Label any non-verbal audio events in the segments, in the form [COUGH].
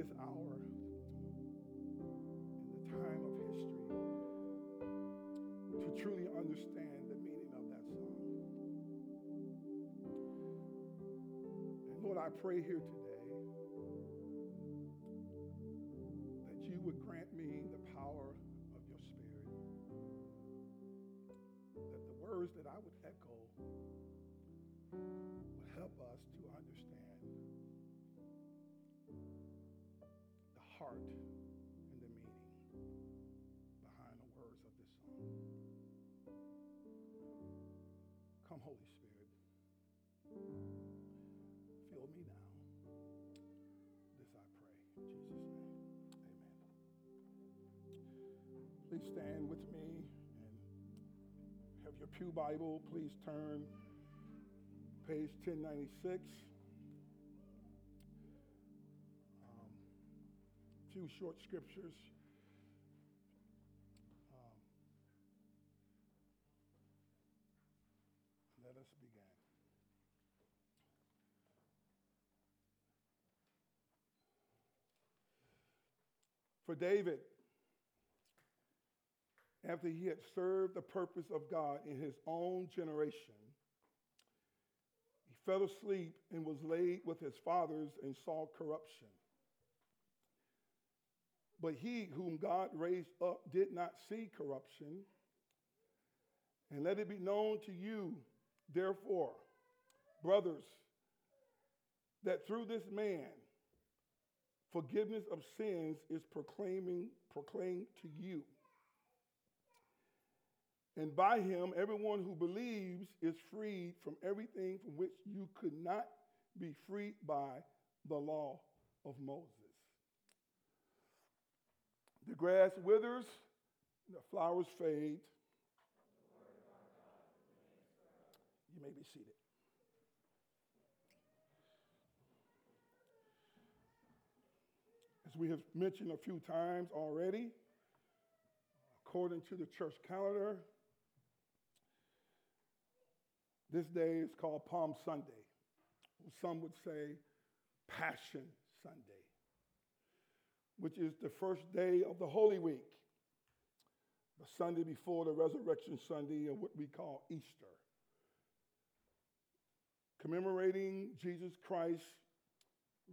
this hour, in the time of history, to truly understand the meaning of that song. And Lord, I pray here today that you would grant me the power of your spirit, that the words that I heart and the meaning behind the words of this song. Come, Holy Spirit. Fill me now. This I pray. In Jesus' name. Amen. Please stand with me and have your Pew Bible. Please turn page 1096. Few short scriptures. Um, let us begin. For David, after he had served the purpose of God in his own generation, he fell asleep and was laid with his fathers and saw corruption. But he whom God raised up did not see corruption. And let it be known to you, therefore, brothers, that through this man, forgiveness of sins is proclaiming, proclaimed to you. And by him, everyone who believes is freed from everything from which you could not be freed by the law of Moses. The grass withers, the flowers fade. You may be seated. As we have mentioned a few times already, according to the church calendar, this day is called Palm Sunday. Some would say Passion Sunday, which is the first day of the Holy Week, the Sunday before the Resurrection Sunday, or what we call Easter. Commemorating Jesus Christ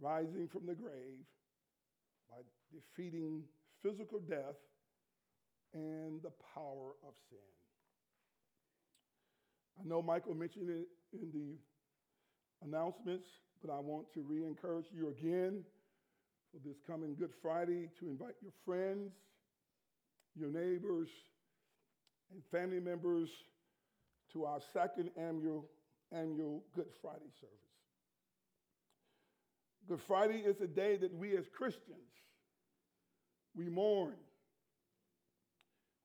rising from the grave by defeating physical death and the power of sin. I know Michael mentioned it in the announcements, but I want to re encourage you again for this coming Good Friday to invite your friends, your neighbors, and family members to our second annual, annual Good Friday service. Good Friday is a day that we as Christians, we mourn,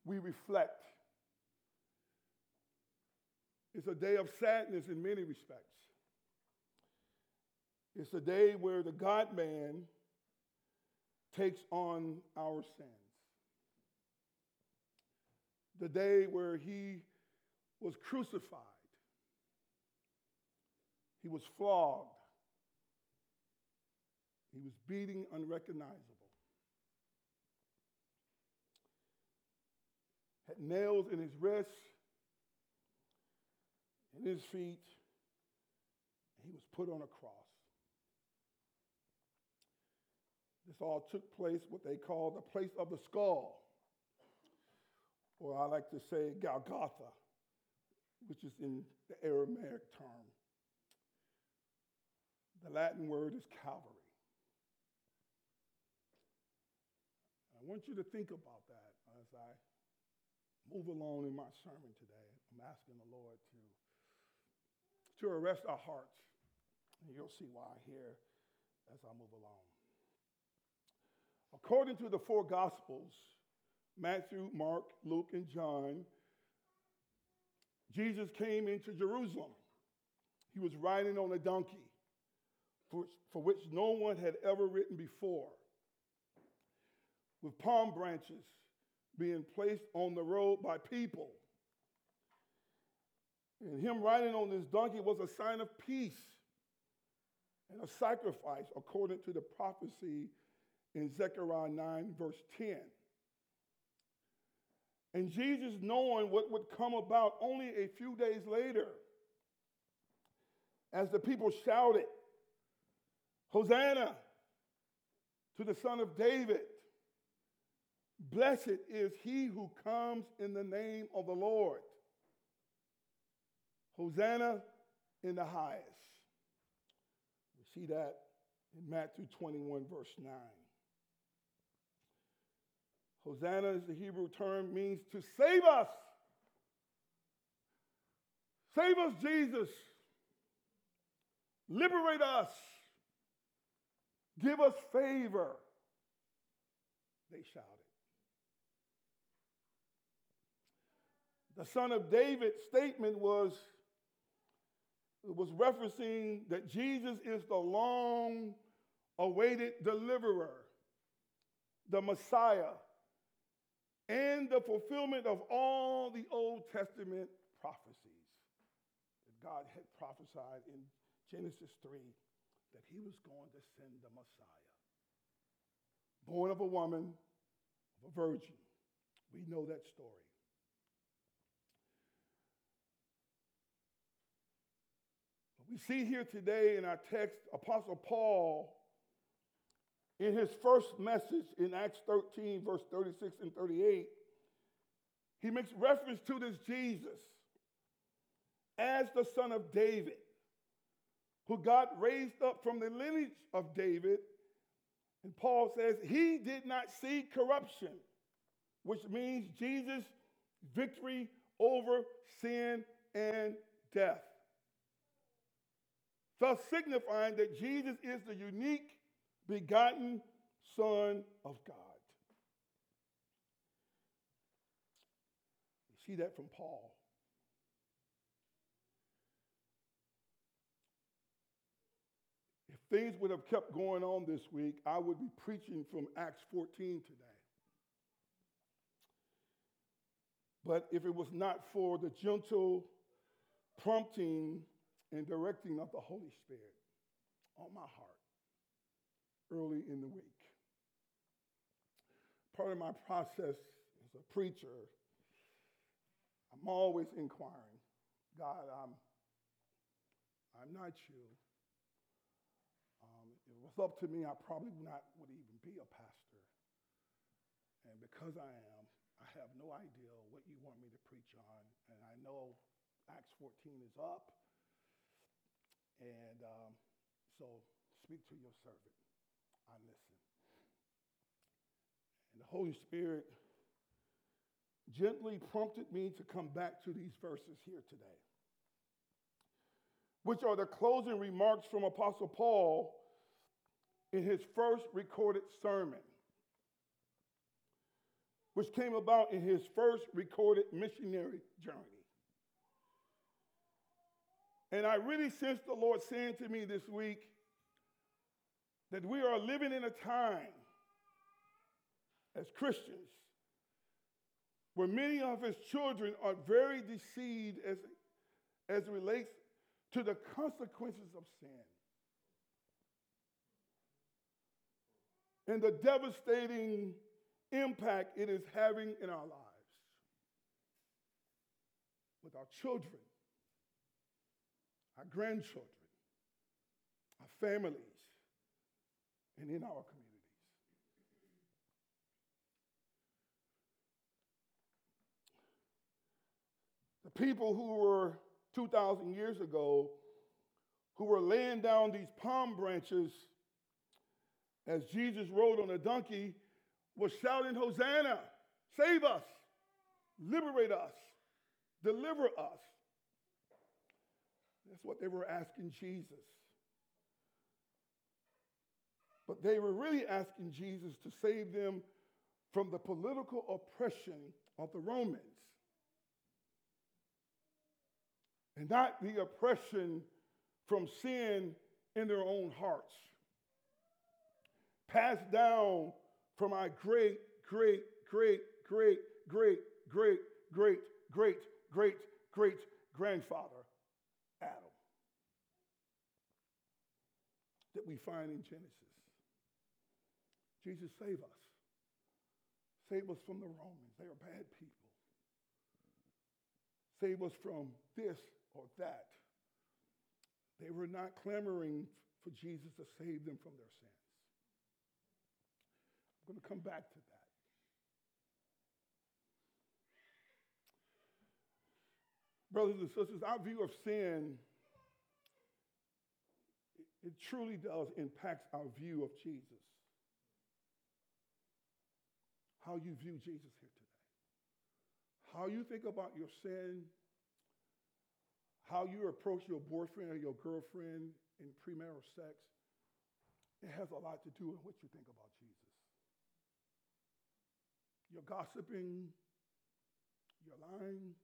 we reflect, it's a day of sadness in many respects. It's a day where the God man takes on our sins. The day where he was crucified, he was flogged, he was beating unrecognizable, had nails in his wrists in his feet, and he was put on a cross. This all took place, what they call the place of the skull, or I like to say Golgotha, which is in the Aramaic term. The Latin word is Calvary. I want you to think about that as I move along in my sermon today. I'm asking the Lord to to arrest our hearts. And you'll see why here as I move along. According to the four Gospels Matthew, Mark, Luke, and John Jesus came into Jerusalem. He was riding on a donkey for, for which no one had ever ridden before, with palm branches being placed on the road by people and him riding on this donkey was a sign of peace and a sacrifice according to the prophecy in Zechariah 9, verse 10. And Jesus, knowing what would come about only a few days later, as the people shouted, Hosanna to the Son of David. Blessed is he who comes in the name of the Lord. Hosanna in the highest. We see that in Matthew 21, verse 9. Hosanna is the Hebrew term, means to save us. Save us, Jesus. Liberate us. Give us favor. They shouted. The son of David's statement was, was referencing that Jesus is the long awaited deliverer, the Messiah, and the fulfillment of all the Old Testament prophecies that God had prophesied in Genesis 3 that he was going to send the Messiah. Born of a woman, of a virgin. We know that story. But we see here today in our text, Apostle Paul, in his first message in Acts 13, verse 36 and 38, he makes reference to this Jesus as the son of David who God raised up from the lineage of David. And Paul says he did not see corruption, which means Jesus' victory over sin and death. Thus signifying that Jesus is the unique, begotten Son of God. You see that from Paul. If things would have kept going on this week, I would be preaching from Acts 14 today. But if it was not for the gentle prompting and directing of the Holy Spirit on my heart early in the week, part of my process as a preacher, I'm always inquiring God, I'm, I'm not you Um, it was up to me, I probably not would even be a pastor. And because I am, I have no idea what you want me to preach on. And I know Acts 14 is up. And um, so speak to your servant. I listen. And the Holy Spirit gently prompted me to come back to these verses here today, which are the closing remarks from Apostle Paul in his first recorded sermon, which came about in his first recorded missionary journey. And I really sense the Lord saying to me this week that we are living in a time as Christians where many of his children are very deceived as, as it relates to the consequences of sin. and the devastating impact it is having in our lives with our children, our grandchildren, our families, and in our communities. The people who were 2,000 years ago, who were laying down these palm branches as Jesus rode on a donkey, was shouting, Hosanna, save us, liberate us, deliver us. That's what they were asking Jesus. But they were really asking Jesus to save them from the political oppression of the Romans and not the oppression from sin in their own hearts passed down from our great, great, great, great, great, great, great, great, great, great grandfather, Adam, that we find in Genesis. Jesus, save us. Save us from the Romans. They are bad people. Save us from this or that. They were not clamoring for Jesus to save them from their sins. I'm going to come back to that. Brothers and sisters, our view of sin, it truly does impact our view of Jesus. How you view Jesus here today. How you think about your sin, how you approach your boyfriend or your girlfriend in premarital sex, it has a lot to do with what you think about Jesus. You're gossiping, you're lying.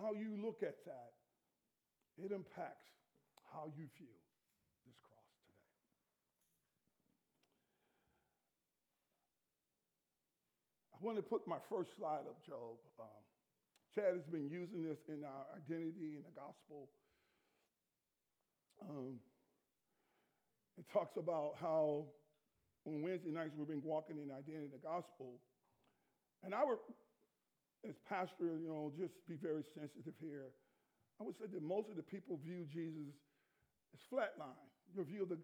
How you look at that, it impacts how you view this cross today. I want to put my first slide up, Joe. Um, Chad has been using this in our identity in the gospel. Um, it talks about how on Wednesday nights we've been walking in identity in the gospel. And I would, as pastor, you know, just be very sensitive here. I would say that most of the people view Jesus as flatline. Your view of the,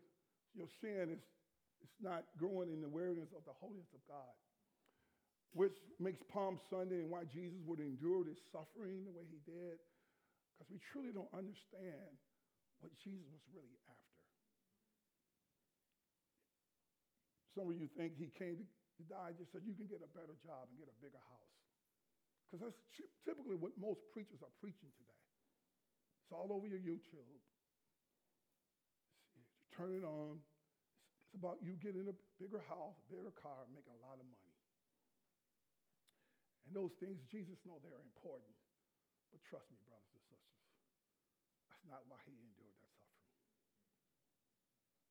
your sin is, is not growing in the awareness of the holiness of God which makes Palm Sunday and why Jesus would endure this suffering the way he did, because we truly don't understand what Jesus was really after. Some of you think he came to die just so you can get a better job and get a bigger house. Because that's typically what most preachers are preaching today. It's all over your YouTube. You turn it on. It's about you getting a bigger house, a bigger car, making a lot of money. And those things, Jesus knows they're important. But trust me, brothers and sisters, that's not why he endured that suffering.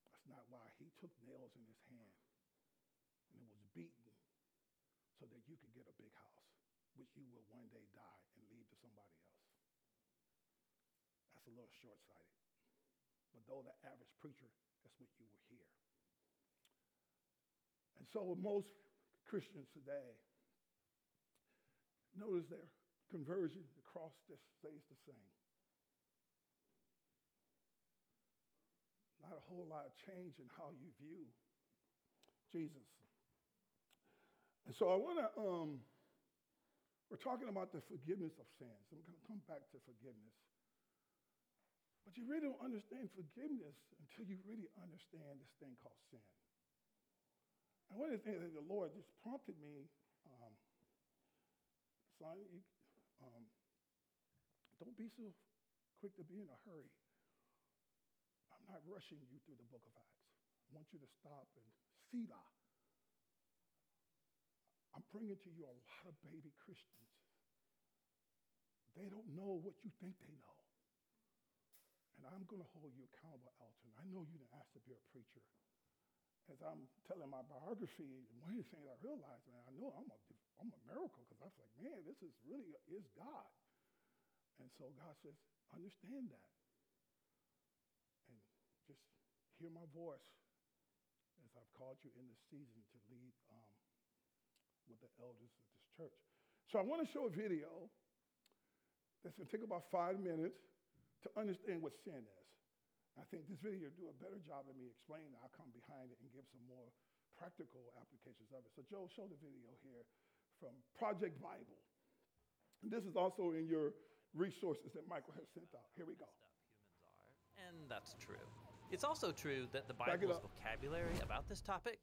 That's not why he took nails in his hand and was beaten so that you could get a big house, which you will one day die and leave to somebody else. That's a little short sighted. But though the average preacher, that's what you will hear. And so with most Christians today, Notice their conversion, the cross just stays the same. Not a whole lot of change in how you view Jesus. And so I want to, um, we're talking about the forgiveness of sins. I'm going to come back to forgiveness. But you really don't understand forgiveness until you really understand this thing called sin. And one of the things that the Lord just prompted me um, son, you, um, don't be so quick to be in a hurry. I'm not rushing you through the book of Acts. I want you to stop and see that. I'm bringing to you a lot of baby Christians. They don't know what you think they know. And I'm going to hold you accountable, Alton. I know you didn't ask to be a preacher. As I'm telling my biography, one of the things I realized, man, I know I'm a I'm a miracle because I was like, man, this is really is God. And so God says, understand that. And just hear my voice as I've called you in this season to lead um, with the elders of this church. So I want to show a video that's going to take about five minutes to understand what sin is. I think this video will do a better job of me explaining. I'll come behind it and give some more practical applications of it. So Joe, show the video here from Project Bible. And this is also in your resources that Michael has sent out. Here we go. And that's true. It's also true that the Bible's vocabulary about this topic.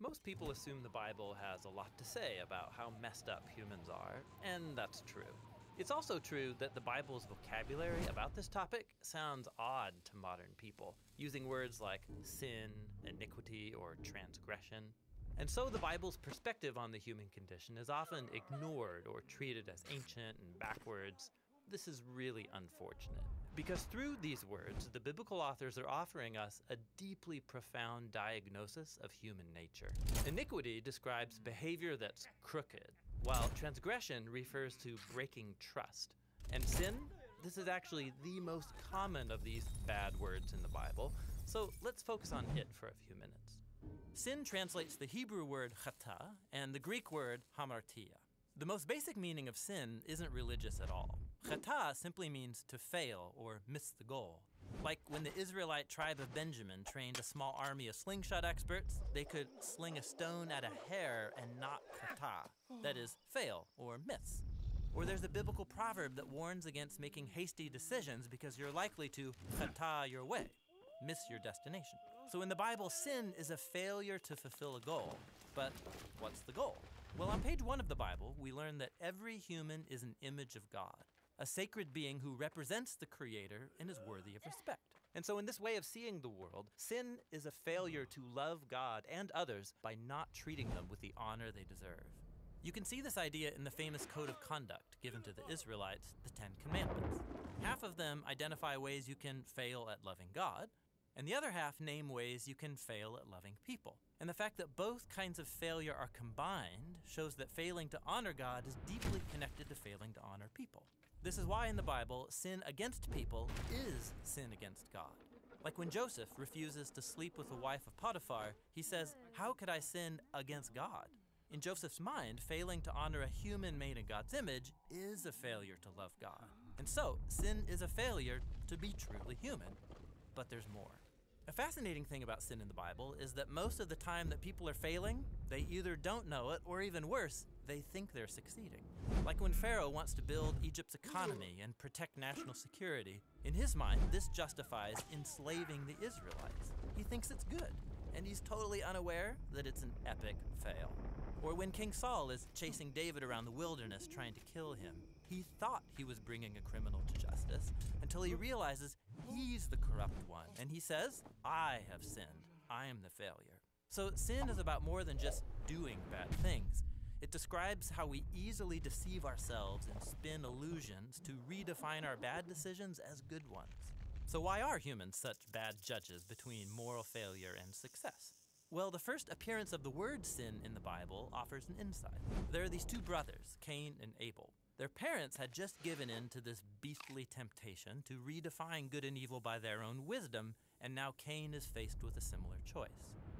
Most people assume the Bible has a lot to say about how messed up humans are, and that's true. It's also true that the Bible's vocabulary about this topic sounds odd to modern people, using words like sin, iniquity, or transgression. And so the Bible's perspective on the human condition is often ignored or treated as ancient and backwards. This is really unfortunate. Because through these words, the biblical authors are offering us a deeply profound diagnosis of human nature. Iniquity describes behavior that's crooked, while transgression refers to breaking trust. And sin, this is actually the most common of these bad words in the Bible, So let's focus on it for a few minutes. Sin translates the Hebrew word chata and the Greek word hamartia. The most basic meaning of sin isn't religious at all. Chata simply means to fail or miss the goal. Like when the Israelite tribe of Benjamin trained a small army of slingshot experts, they could sling a stone at a hare and not chata, that is, fail or miss. Or there's a biblical proverb that warns against making hasty decisions because you're likely to chata your way, miss your destination. So in the Bible, sin is a failure to fulfill a goal. But what's the goal? Well, on page one of the Bible, we learn that every human is an image of God, a sacred being who represents the Creator and is worthy of respect. And so, in this way of seeing the world, sin is a failure to love God and others by not treating them with the honor they deserve. You can see this idea in the famous code of conduct given to the Israelites, the Ten Commandments. Half of them identify ways you can fail at loving God, and the other half name ways you can fail at loving people. And the fact that both kinds of failure are combined shows that failing to honor God is deeply connected to failing to honor people. This is why in the Bible, sin against people is sin against God. Like when Joseph refuses to sleep with the wife of Potiphar, he says, How could I sin against God? In Joseph's mind, failing to honor a human made in God's image is a failure to love God. And so, sin is a failure to be truly human. But there's more. A fascinating thing about sin in the Bible is that most of the time that people are failing, they either don't know it, or even worse, they think they're succeeding. Like when Pharaoh wants to build Egypt's economy and protect national security, in his mind, this justifies enslaving the Israelites. He thinks it's good, and he's totally unaware that it's an epic fail. Or when King Saul is chasing David around the wilderness trying to kill him, he thought he was bringing a criminal to justice until he realizes he's the corrupt one. And he says, I have sinned. I am the failure. So sin is about more than just doing bad things. It describes how we easily deceive ourselves and spin illusions to redefine our bad decisions as good ones. So, why are humans such bad judges between moral failure and success? Well, the first appearance of the word sin in the Bible offers an insight. There are these two brothers, Cain and Abel. Their parents had just given in to this beastly temptation to redefine good and evil by their own wisdom, and now Cain is faced with a similar choice.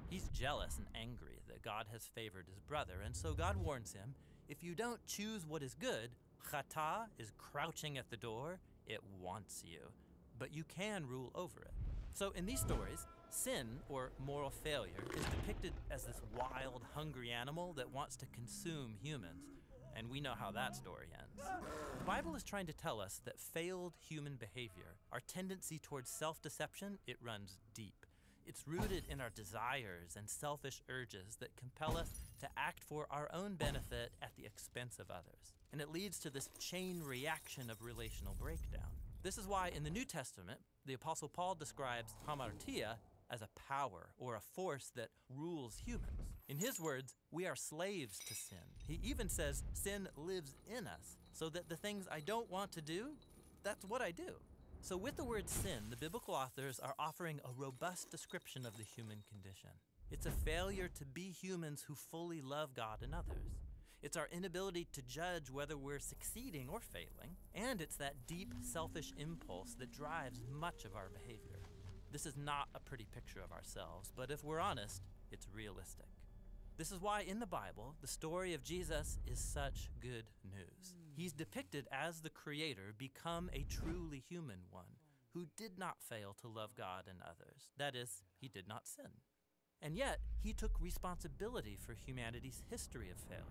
He's jealous and angry that God has favored his brother, and so God warns him if you don't choose what is good, Chata is crouching at the door, it wants you, but you can rule over it. So in these stories, sin, or moral failure, is depicted as this wild, hungry animal that wants to consume humans and we know how that story ends. The Bible is trying to tell us that failed human behavior, our tendency towards self deception, it runs deep. It's rooted in our desires and selfish urges that compel us to act for our own benefit at the expense of others. And it leads to this chain reaction of relational breakdown. This is why in the New Testament, the Apostle Paul describes hamartia as a power or a force that rules humans. In his words, we are slaves to sin. He even says sin lives in us, so that the things I don't want to do, that's what I do. So, with the word sin, the biblical authors are offering a robust description of the human condition. It's a failure to be humans who fully love God and others. It's our inability to judge whether we're succeeding or failing, and it's that deep, selfish impulse that drives much of our behavior. This is not a pretty picture of ourselves, but if we're honest, it's realistic. This is why in the Bible, the story of Jesus is such good news. He's depicted as the Creator, become a truly human one who did not fail to love God and others. That is, he did not sin. And yet, he took responsibility for humanity's history of failure.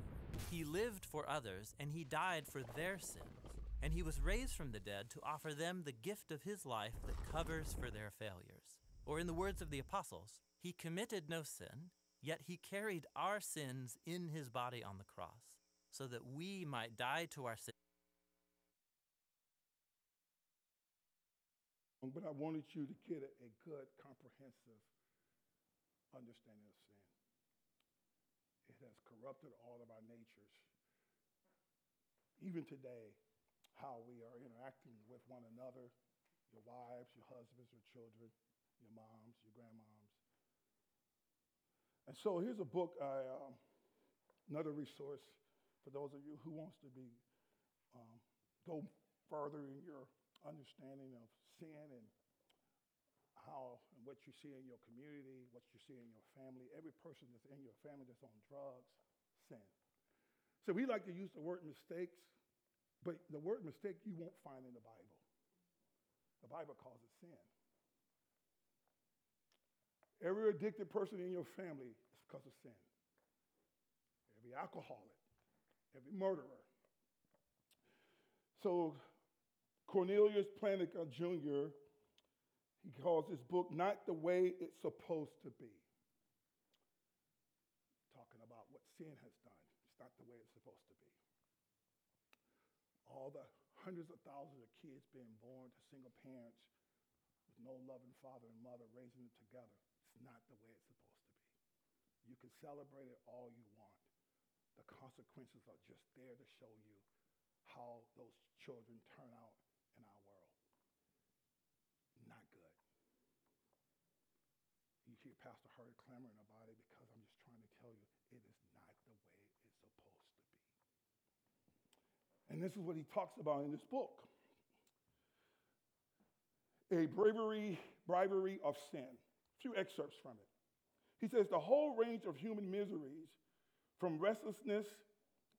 He lived for others and he died for their sins. And he was raised from the dead to offer them the gift of his life that covers for their failures. Or, in the words of the apostles, he committed no sin, Yet he carried our sins in his body on the cross so that we might die to our sins. But I wanted you to get a good, comprehensive understanding of sin. It has corrupted all of our natures. Even today, how we are interacting with one another, your wives, your husbands, your children, your moms, your grandmoms, and so here's a book, I, um, another resource for those of you who wants to be um, go further in your understanding of sin and how and what you see in your community, what you see in your family, every person that's in your family that's on drugs, sin. So we like to use the word mistakes, but the word mistake you won't find in the Bible. The Bible calls it sin. Every addicted person in your family is because of sin. Every alcoholic, every murderer. So Cornelius Plantinga Jr., he calls his book Not the Way It's Supposed to Be. Talking about what sin has done. It's not the way it's supposed to be. All the hundreds of thousands of kids being born to single parents with no loving father and mother raising them together. It's not the way it's supposed to be. You can celebrate it all you want. The consequences are just there to show you how those children turn out in our world. Not good. You hear Pastor Hardy clamoring about it because I'm just trying to tell you it is not the way it's supposed to be. And this is what he talks about in this book. A bravery, bribery of sin A few excerpts from it. He says, The whole range of human miseries, from restlessness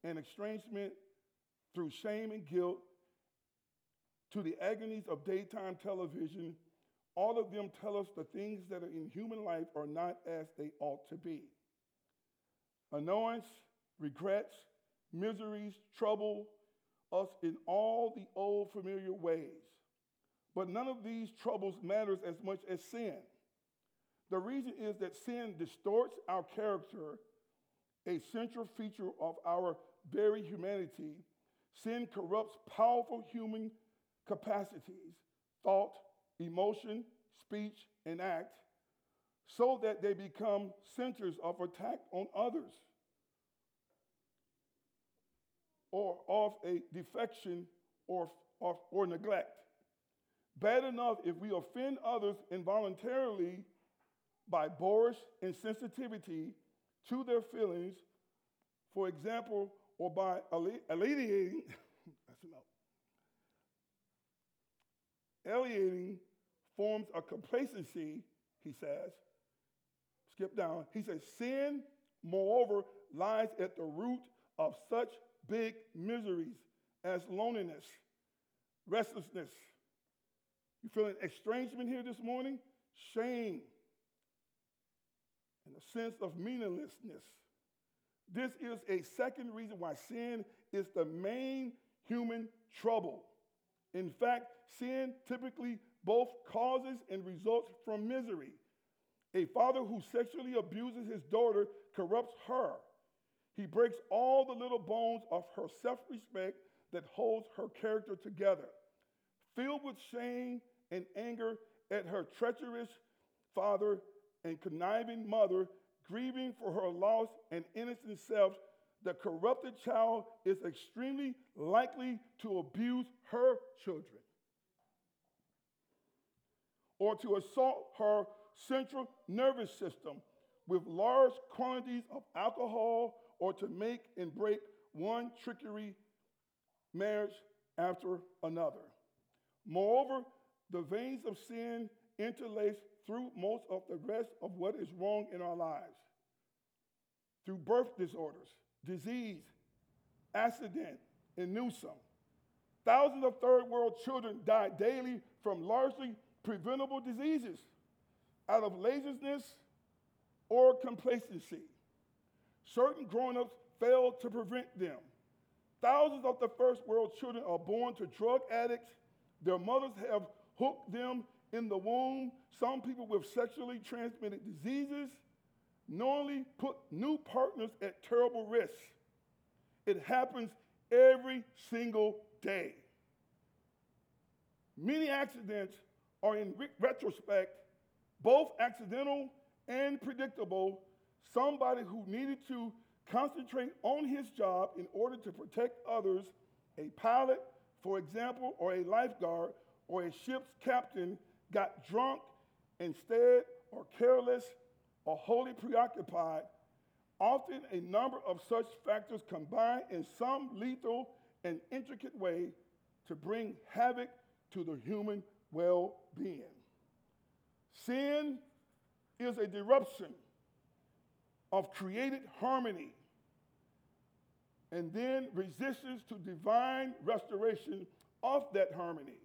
and estrangement through shame and guilt to the agonies of daytime television, all of them tell us the things that are in human life are not as they ought to be. Annoyance, regrets, miseries trouble us in all the old familiar ways. But none of these troubles matters as much as sin. The reason is that sin distorts our character, a central feature of our very humanity. Sin corrupts powerful human capacities, thought, emotion, speech, and act, so that they become centers of attack on others or of a defection or, or, or neglect. Bad enough if we offend others involuntarily by boorish insensitivity to their feelings, for example, or by alleviating, [LAUGHS] alienating forms of complacency, he says. Skip down. He says, sin, moreover, lies at the root of such big miseries as loneliness, restlessness. You feeling estrangement here this morning? Shame, and a sense of meaninglessness. This is a second reason why sin is the main human trouble. In fact, sin typically both causes and results from misery. A father who sexually abuses his daughter corrupts her. He breaks all the little bones of her self respect that holds her character together. Filled with shame and anger at her treacherous father, and conniving mother grieving for her lost and innocent self, the corrupted child is extremely likely to abuse her children or to assault her central nervous system with large quantities of alcohol or to make and break one trickery marriage after another. Moreover, the veins of sin interlace through most of the rest of what is wrong in our lives. Through birth disorders, disease, accident, and Newsom. Thousands of third world children die daily from largely preventable diseases out of laziness or complacency. Certain grown ups fail to prevent them. Thousands of the first world children are born to drug addicts. Their mothers have hooked them in the womb, some people with sexually transmitted diseases knowingly put new partners at terrible risk. It happens every single day. Many accidents are, in re- retrospect, both accidental and predictable. Somebody who needed to concentrate on his job in order to protect others, a pilot, for example, or a lifeguard, or a ship's captain got drunk instead or careless or wholly preoccupied, often a number of such factors combine in some lethal and intricate way to bring havoc to the human well being. Sin is a disruption of created harmony and then resistance to divine restoration of that harmony.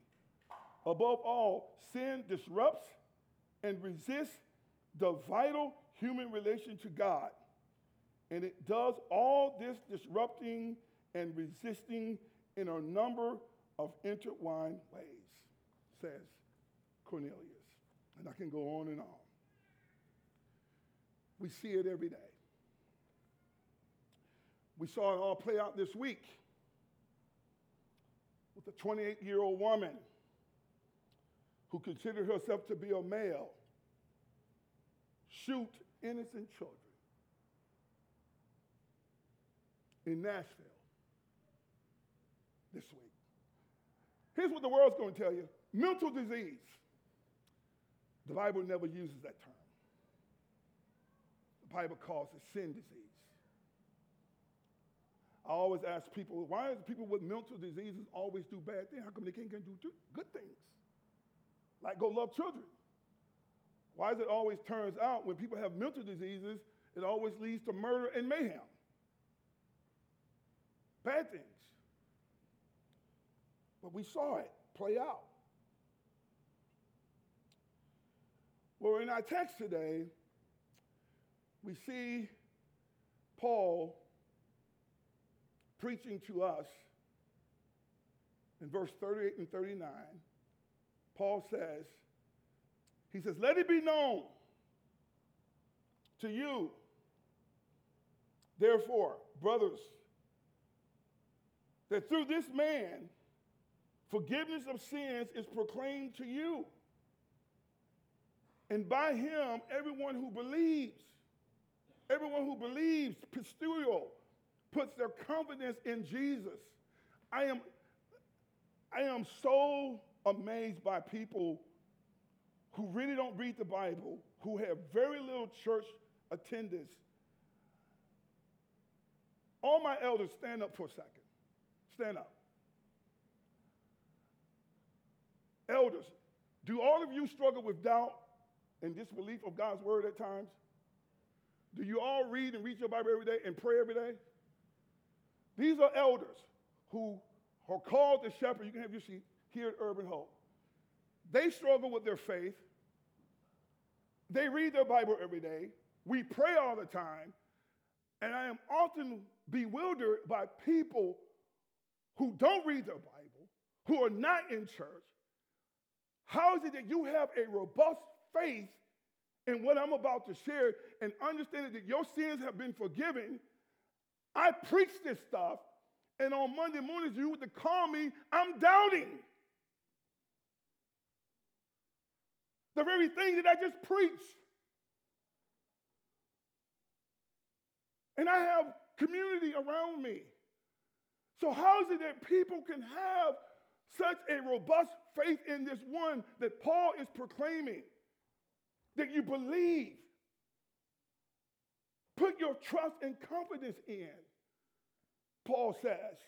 Above all, sin disrupts and resists the vital human relation to God. And it does all this disrupting and resisting in a number of intertwined ways, says Cornelius. And I can go on and on. We see it every day. We saw it all play out this week with a 28 year old woman who considered herself to be a male shoot innocent children in Nashville this week. Here's what the world's going to tell you mental disease. The Bible never uses that term. Bible calls it sin disease. I always ask people, why do people with mental diseases always do bad things? How come they can't do good things? Like go love children. Why is it always turns out when people have mental diseases, it always leads to murder and mayhem? Bad things. But we saw it play out. Well, in our text today, we see Paul preaching to us in verse 38 and 39. Paul says, he says, Let it be known to you, therefore, brothers, that through this man, forgiveness of sins is proclaimed to you. And by him, everyone who believes, everyone who believes, pisteuo, puts their confidence in Jesus. I am, I am so amazed by people who really don't read the Bible, who have very little church attendance. All my elders, stand up for a second. Stand up. Elders, do all of you struggle with doubt and disbelief of God's word at times? Do you all read and read your Bible every day and pray every day? These are elders who are called to shepherd. You can have your seat here at Urban Hope. They struggle with their faith. They read their Bible every day. We pray all the time. And I am often bewildered by people who don't read their Bible, who are not in church. How is it that you have a robust faith in what I'm about to share and understanding that your sins have been forgiven? I preach this stuff, and on Monday mornings, you would call me, I'm doubting. The very thing that I just preached. And I have community around me. So, how is it that people can have such a robust faith in this one that Paul is proclaiming? That you believe, put your trust and confidence in. Paul says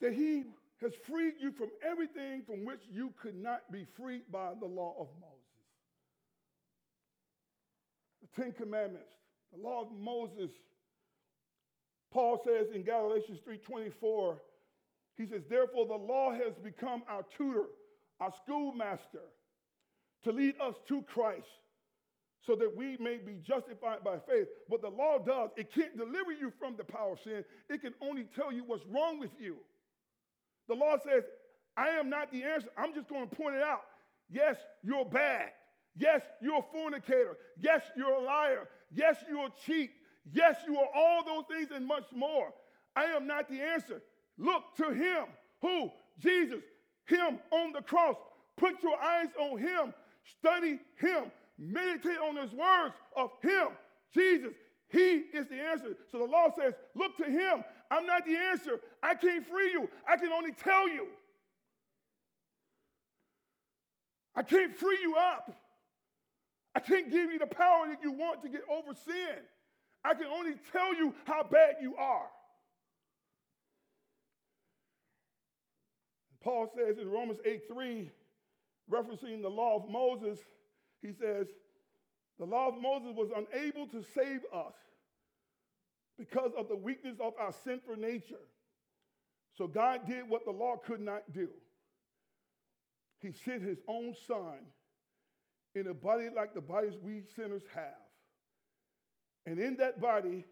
that he has freed you from everything from which you could not be freed by the law of Moses. The Ten Commandments, the law of Moses. Paul says in Galatians 3:24, he says, therefore the law has become our tutor, our schoolmaster, to lead us to Christ so that we may be justified by faith. What the law does, it can't deliver you from the power of sin. It can only tell you what's wrong with you. The law says, I am not the answer. I'm just going to point it out. Yes, you're bad. Yes, you're a fornicator. Yes, you're a liar. Yes, you're a cheat. Yes, you are all those things and much more. I am not the answer. Look to him. Who? Jesus. Him on the cross. Put your eyes on him. Study him. Meditate on his words of him. Jesus. He is the answer. So the law says, look to him. I'm not the answer. I can't free you. I can only tell you. I can't free you up. I can't give you the power that you want to get over sin. I can only tell you how bad you are. Paul says in Romans 8 3, referencing the law of Moses, he says, The law of Moses was unable to save us because of the weakness of our sinful nature. So God did what the law could not do. He sent his own son in a body like the bodies we sinners have. And in that body,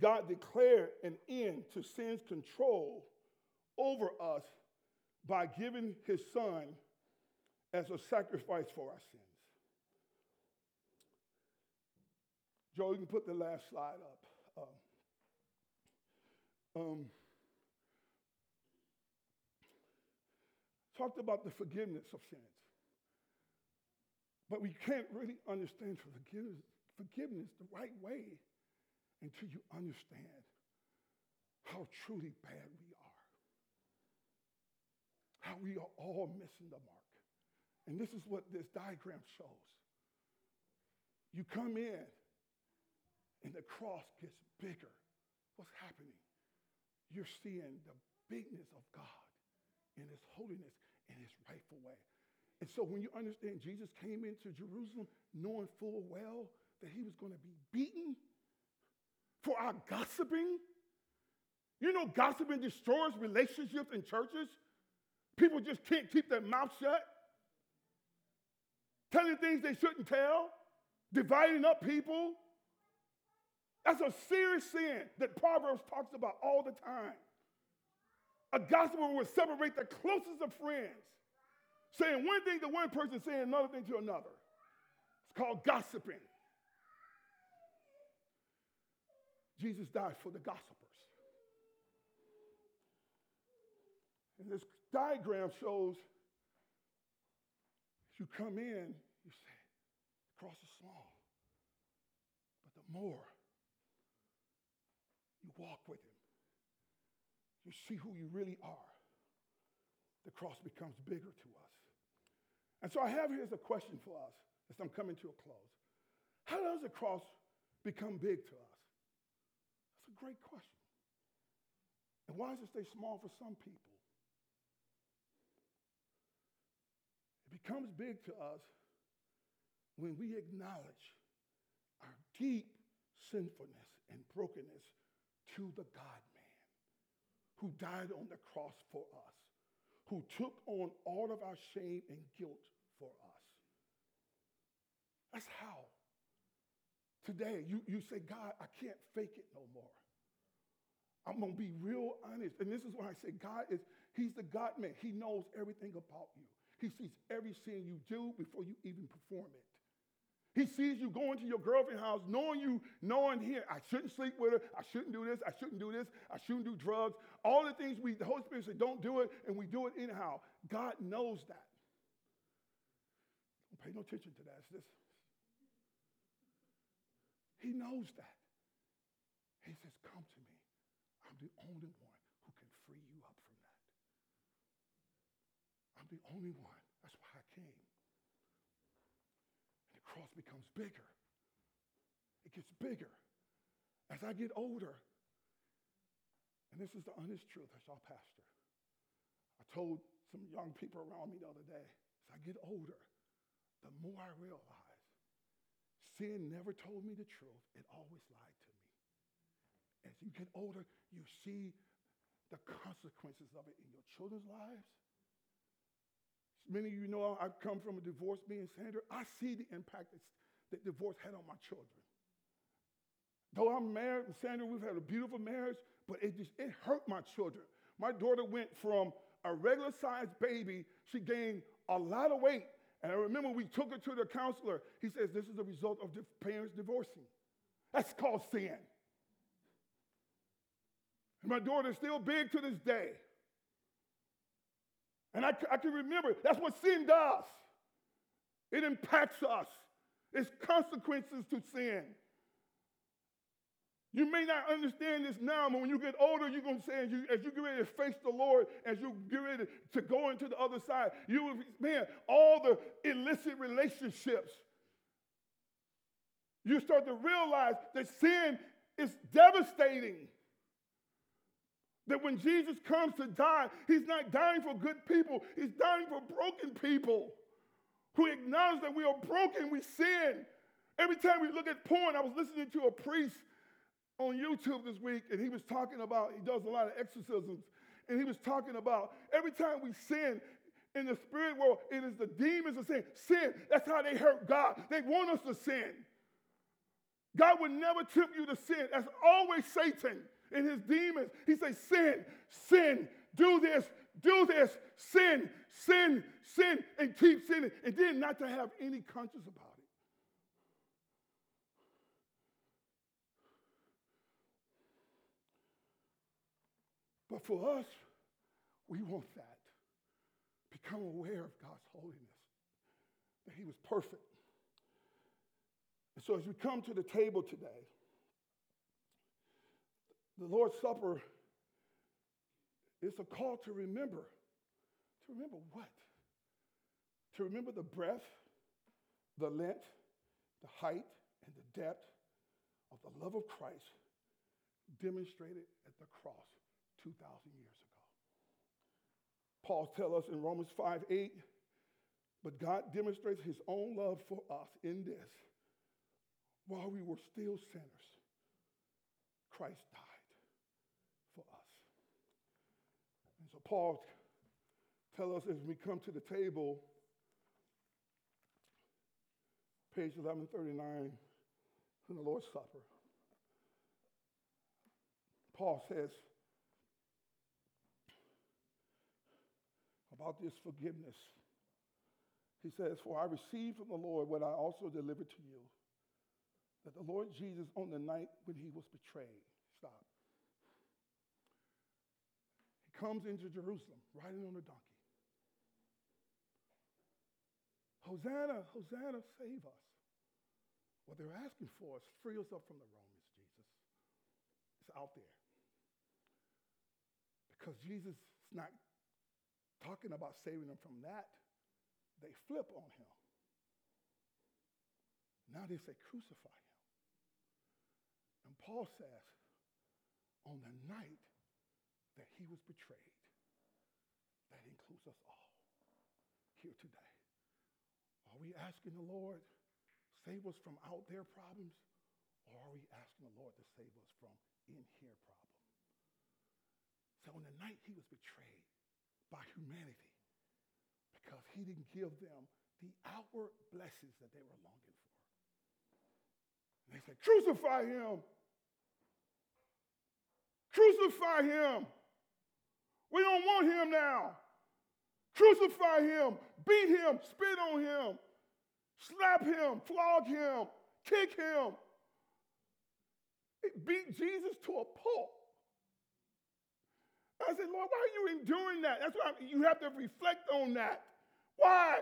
God declared an end to sin's control over us by giving his son as a sacrifice for our sins. Joe, you can put the last slide up. Um, um, talked about the forgiveness of sins. But we can't really understand forgiveness, forgiveness the right way until you understand how truly bad we are. How we are all missing the mark. And this is what this diagram shows. You come in, and the cross gets bigger. What's happening? You're seeing the bigness of God in His holiness in His rightful way. And so when you understand Jesus came into Jerusalem knowing full well that he was going to be beaten for our gossiping, you know, gossiping destroys relationships in churches. People just can't keep their mouth shut, telling things they shouldn't tell, dividing up people. That's a serious sin that Proverbs talks about all the time. A gospel will separate the closest of friends saying one thing to one person, saying another thing to another. It's called gossiping. Jesus died for the gossipers. And this diagram shows you come in, you say, the cross is small. But the more you walk with him, you see who you really are, the cross becomes bigger to us. And so I have here's a question for us as I'm coming to a close. How does the cross become big to us? That's a great question. And why does it stay small for some people? It becomes big to us when we acknowledge our deep sinfulness and brokenness to the God man who died on the cross for us who took on all of our shame and guilt for us. That's how. Today, you, you say, God, I can't fake it no more. I'm going to be real honest. And this is why I say God is, He's the God man. He knows everything about you. He sees every sin you do before you even perform it. He sees you going to your girlfriend's house, knowing you, knowing here, I shouldn't sleep with her, I shouldn't do this, I shouldn't do this, I shouldn't do drugs. All the things we, the Holy Spirit said, don't do it, and we do it anyhow. God knows that. Don't pay no attention to that. He knows that. He says, Come to me. I'm the only one who can free you up from that. I'm the only one. That's why I came And the cross becomes bigger. It gets bigger. As I get older, and this is the honest truth as y'all pastor, I told some young people around me the other day, as I get older, the more I realize sin never told me the truth, it always lied to me. As you get older, you see the consequences of it in your children's lives, Many of you know I've come from a divorce being Sandra. I see the impact that divorce had on my children. Though I'm married Sandra, we've had a beautiful marriage, but it just it hurt my children. My daughter went from a regular sized baby, she gained a lot of weight. And I remember we took her to the counselor. He says, This is a result of the parents divorcing. That's called sin. And my daughter's still big to this day. And I, I can remember that's what sin does. It impacts us. It's consequences to sin. You may not understand this now, but when you get older, you're going to say, as you, as you get ready to face the Lord, as you get ready to go into the other side, you will, man, all the illicit relationships. You start to realize that sin is devastating. That when Jesus comes to die, he's not dying for good people, he's dying for broken people who acknowledge that we are broken, we sin. Every time we look at porn, I was listening to a priest on YouTube this week, and he was talking about, he does a lot of exorcisms, and he was talking about every time we sin in the spirit world, it is the demons that say, sin. That's how they hurt God. They want us to sin. God would never tempt you to sin. That's always Satan and his demons. He says, sin, sin, do this, do this, sin, sin, sin, and keep sinning. And then not to have any conscience about it. But for us, we want that. Become aware of God's holiness, that He was perfect. And so as we come to the table today, the Lord's Supper is a call to remember. To remember what? To remember the breadth, the length, the height, and the depth of the love of Christ demonstrated at the cross 2,000 years ago. Paul tells us in Romans 5 8, but God demonstrates his own love for us in this. While we were still sinners, Christ died for us. And so Paul tells us as we come to the table, page 1139 in the Lord's Supper. Paul says, about this forgiveness. He says, For I received from the Lord what I also delivered to you that the Lord Jesus, on the night when he was betrayed, stop. Comes into Jerusalem riding on a donkey. Hosanna, Hosanna, save us. What they're asking for is free us up from the Romans, Jesus. It's out there. Because Jesus is not talking about saving them from that, they flip on him. Now they say, crucify him. And Paul says, on the night that he was betrayed, that includes us all here today. Are we asking the Lord, to save us from out there problems? Or are we asking the Lord to save us from in here problems? So on the night he was betrayed, by humanity because he didn't give them the outward blessings that they were longing for. And they said, Crucify him! Crucify him! We don't want him now. Crucify him, beat him, spit on him, slap him, flog him, kick him. It beat Jesus to a pulp. I said, Lord, why are you enduring that? That's why you have to reflect on that. Why?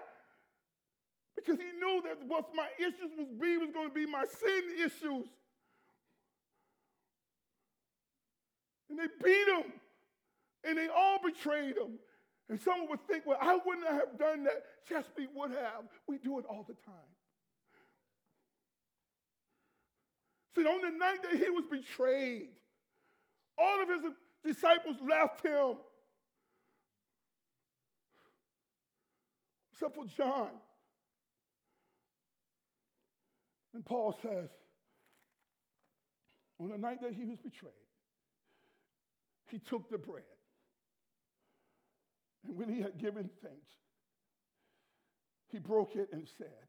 Because he knew that what my issues was be was going to be my sin issues. And they beat him. And they all betrayed him. And someone would think, well, I wouldn't have done that. Chesapeake would have. We do it all the time. See, on the night that he was betrayed, all of his disciples left him. Except for John. And Paul says, on the night that he was betrayed, he took the bread. And when he had given thanks, he broke it and said,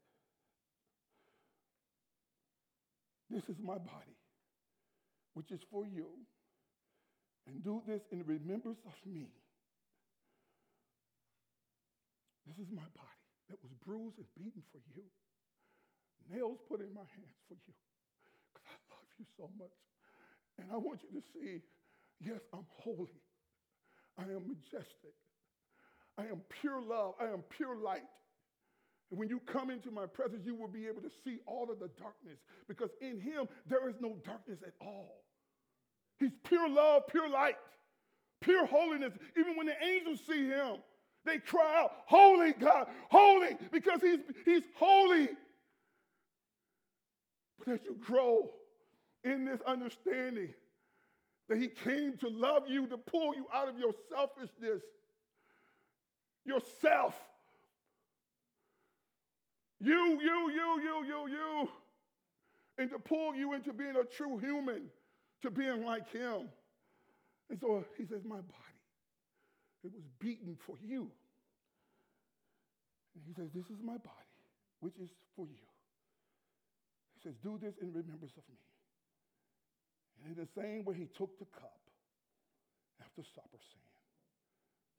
This is my body, which is for you. And do this in remembrance of me. This is my body that was bruised and beaten for you. Nails put in my hands for you. Because I love you so much. And I want you to see yes, I'm holy. I am majestic. I am pure love. I am pure light. And when you come into my presence, you will be able to see all of the darkness because in him there is no darkness at all. He's pure love, pure light, pure holiness. Even when the angels see him, they cry out, Holy God, holy, because he's, he's holy. But as you grow in this understanding that he came to love you, to pull you out of your selfishness, yourself, You, you, you, you, you, you. And to pull you into being a true human, to being like him. And so he says, My body, it was beaten for you. And he says, This is my body, which is for you. He says, Do this in remembrance of me. And in the same way, he took the cup after supper, saying,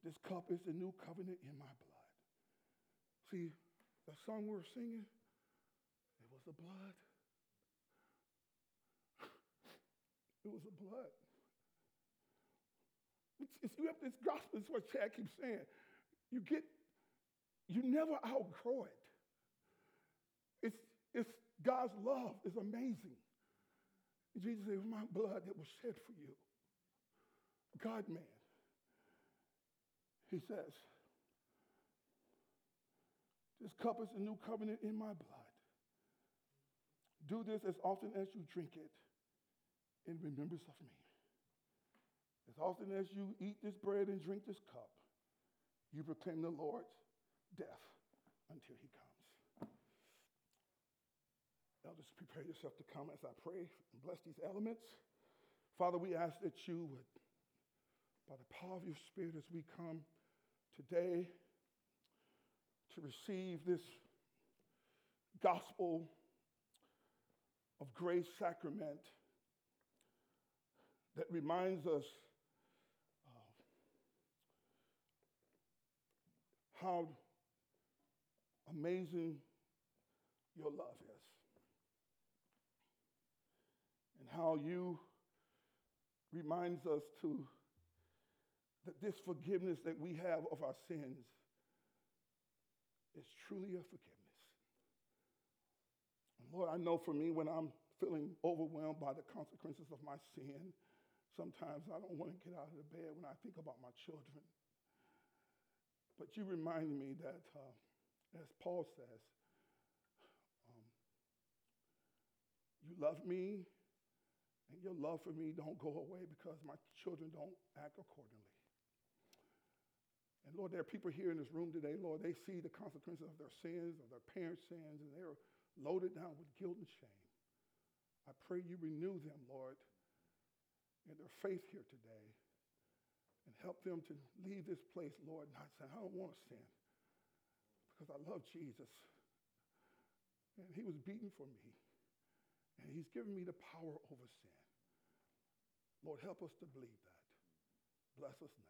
This cup is the new covenant in my blood. See, the song we're singing, it was the blood. [LAUGHS] it was the blood. It's, it's, you have this gospel, is what Chad keeps saying. You get, you never outgrow it. It's, it's God's love is amazing. Jesus said, My blood that was shed for you. God man. He says, This cup is the new covenant in my blood. Do this as often as you drink it in remembrance of me. As often as you eat this bread and drink this cup, you proclaim the Lord's death until he comes. Elders, prepare yourself to come as I pray and bless these elements. Father, we ask that you would, by the power of your Spirit, as we come today to receive this gospel of grace sacrament that reminds us how amazing your love is and how you reminds us to that this forgiveness that we have of our sins is truly a forgiveness. Lord, I know for me when I'm feeling overwhelmed by the consequences of my sin, sometimes I don't want to get out of the bed when I think about my children. But you remind me that, uh, as Paul says, um, you love me, and your love for me don't go away because my children don't act accordingly. And Lord, there are people here in this room today, Lord, they see the consequences of their sins, of their parents' sins, and they're loaded down with guilt and shame. I pray you renew them, Lord, in their faith here today and help them to leave this place, Lord, not saying, I don't want to sin because I love Jesus. And he was beaten for me. And he's given me the power over sin. Lord, help us to believe that. Bless us now.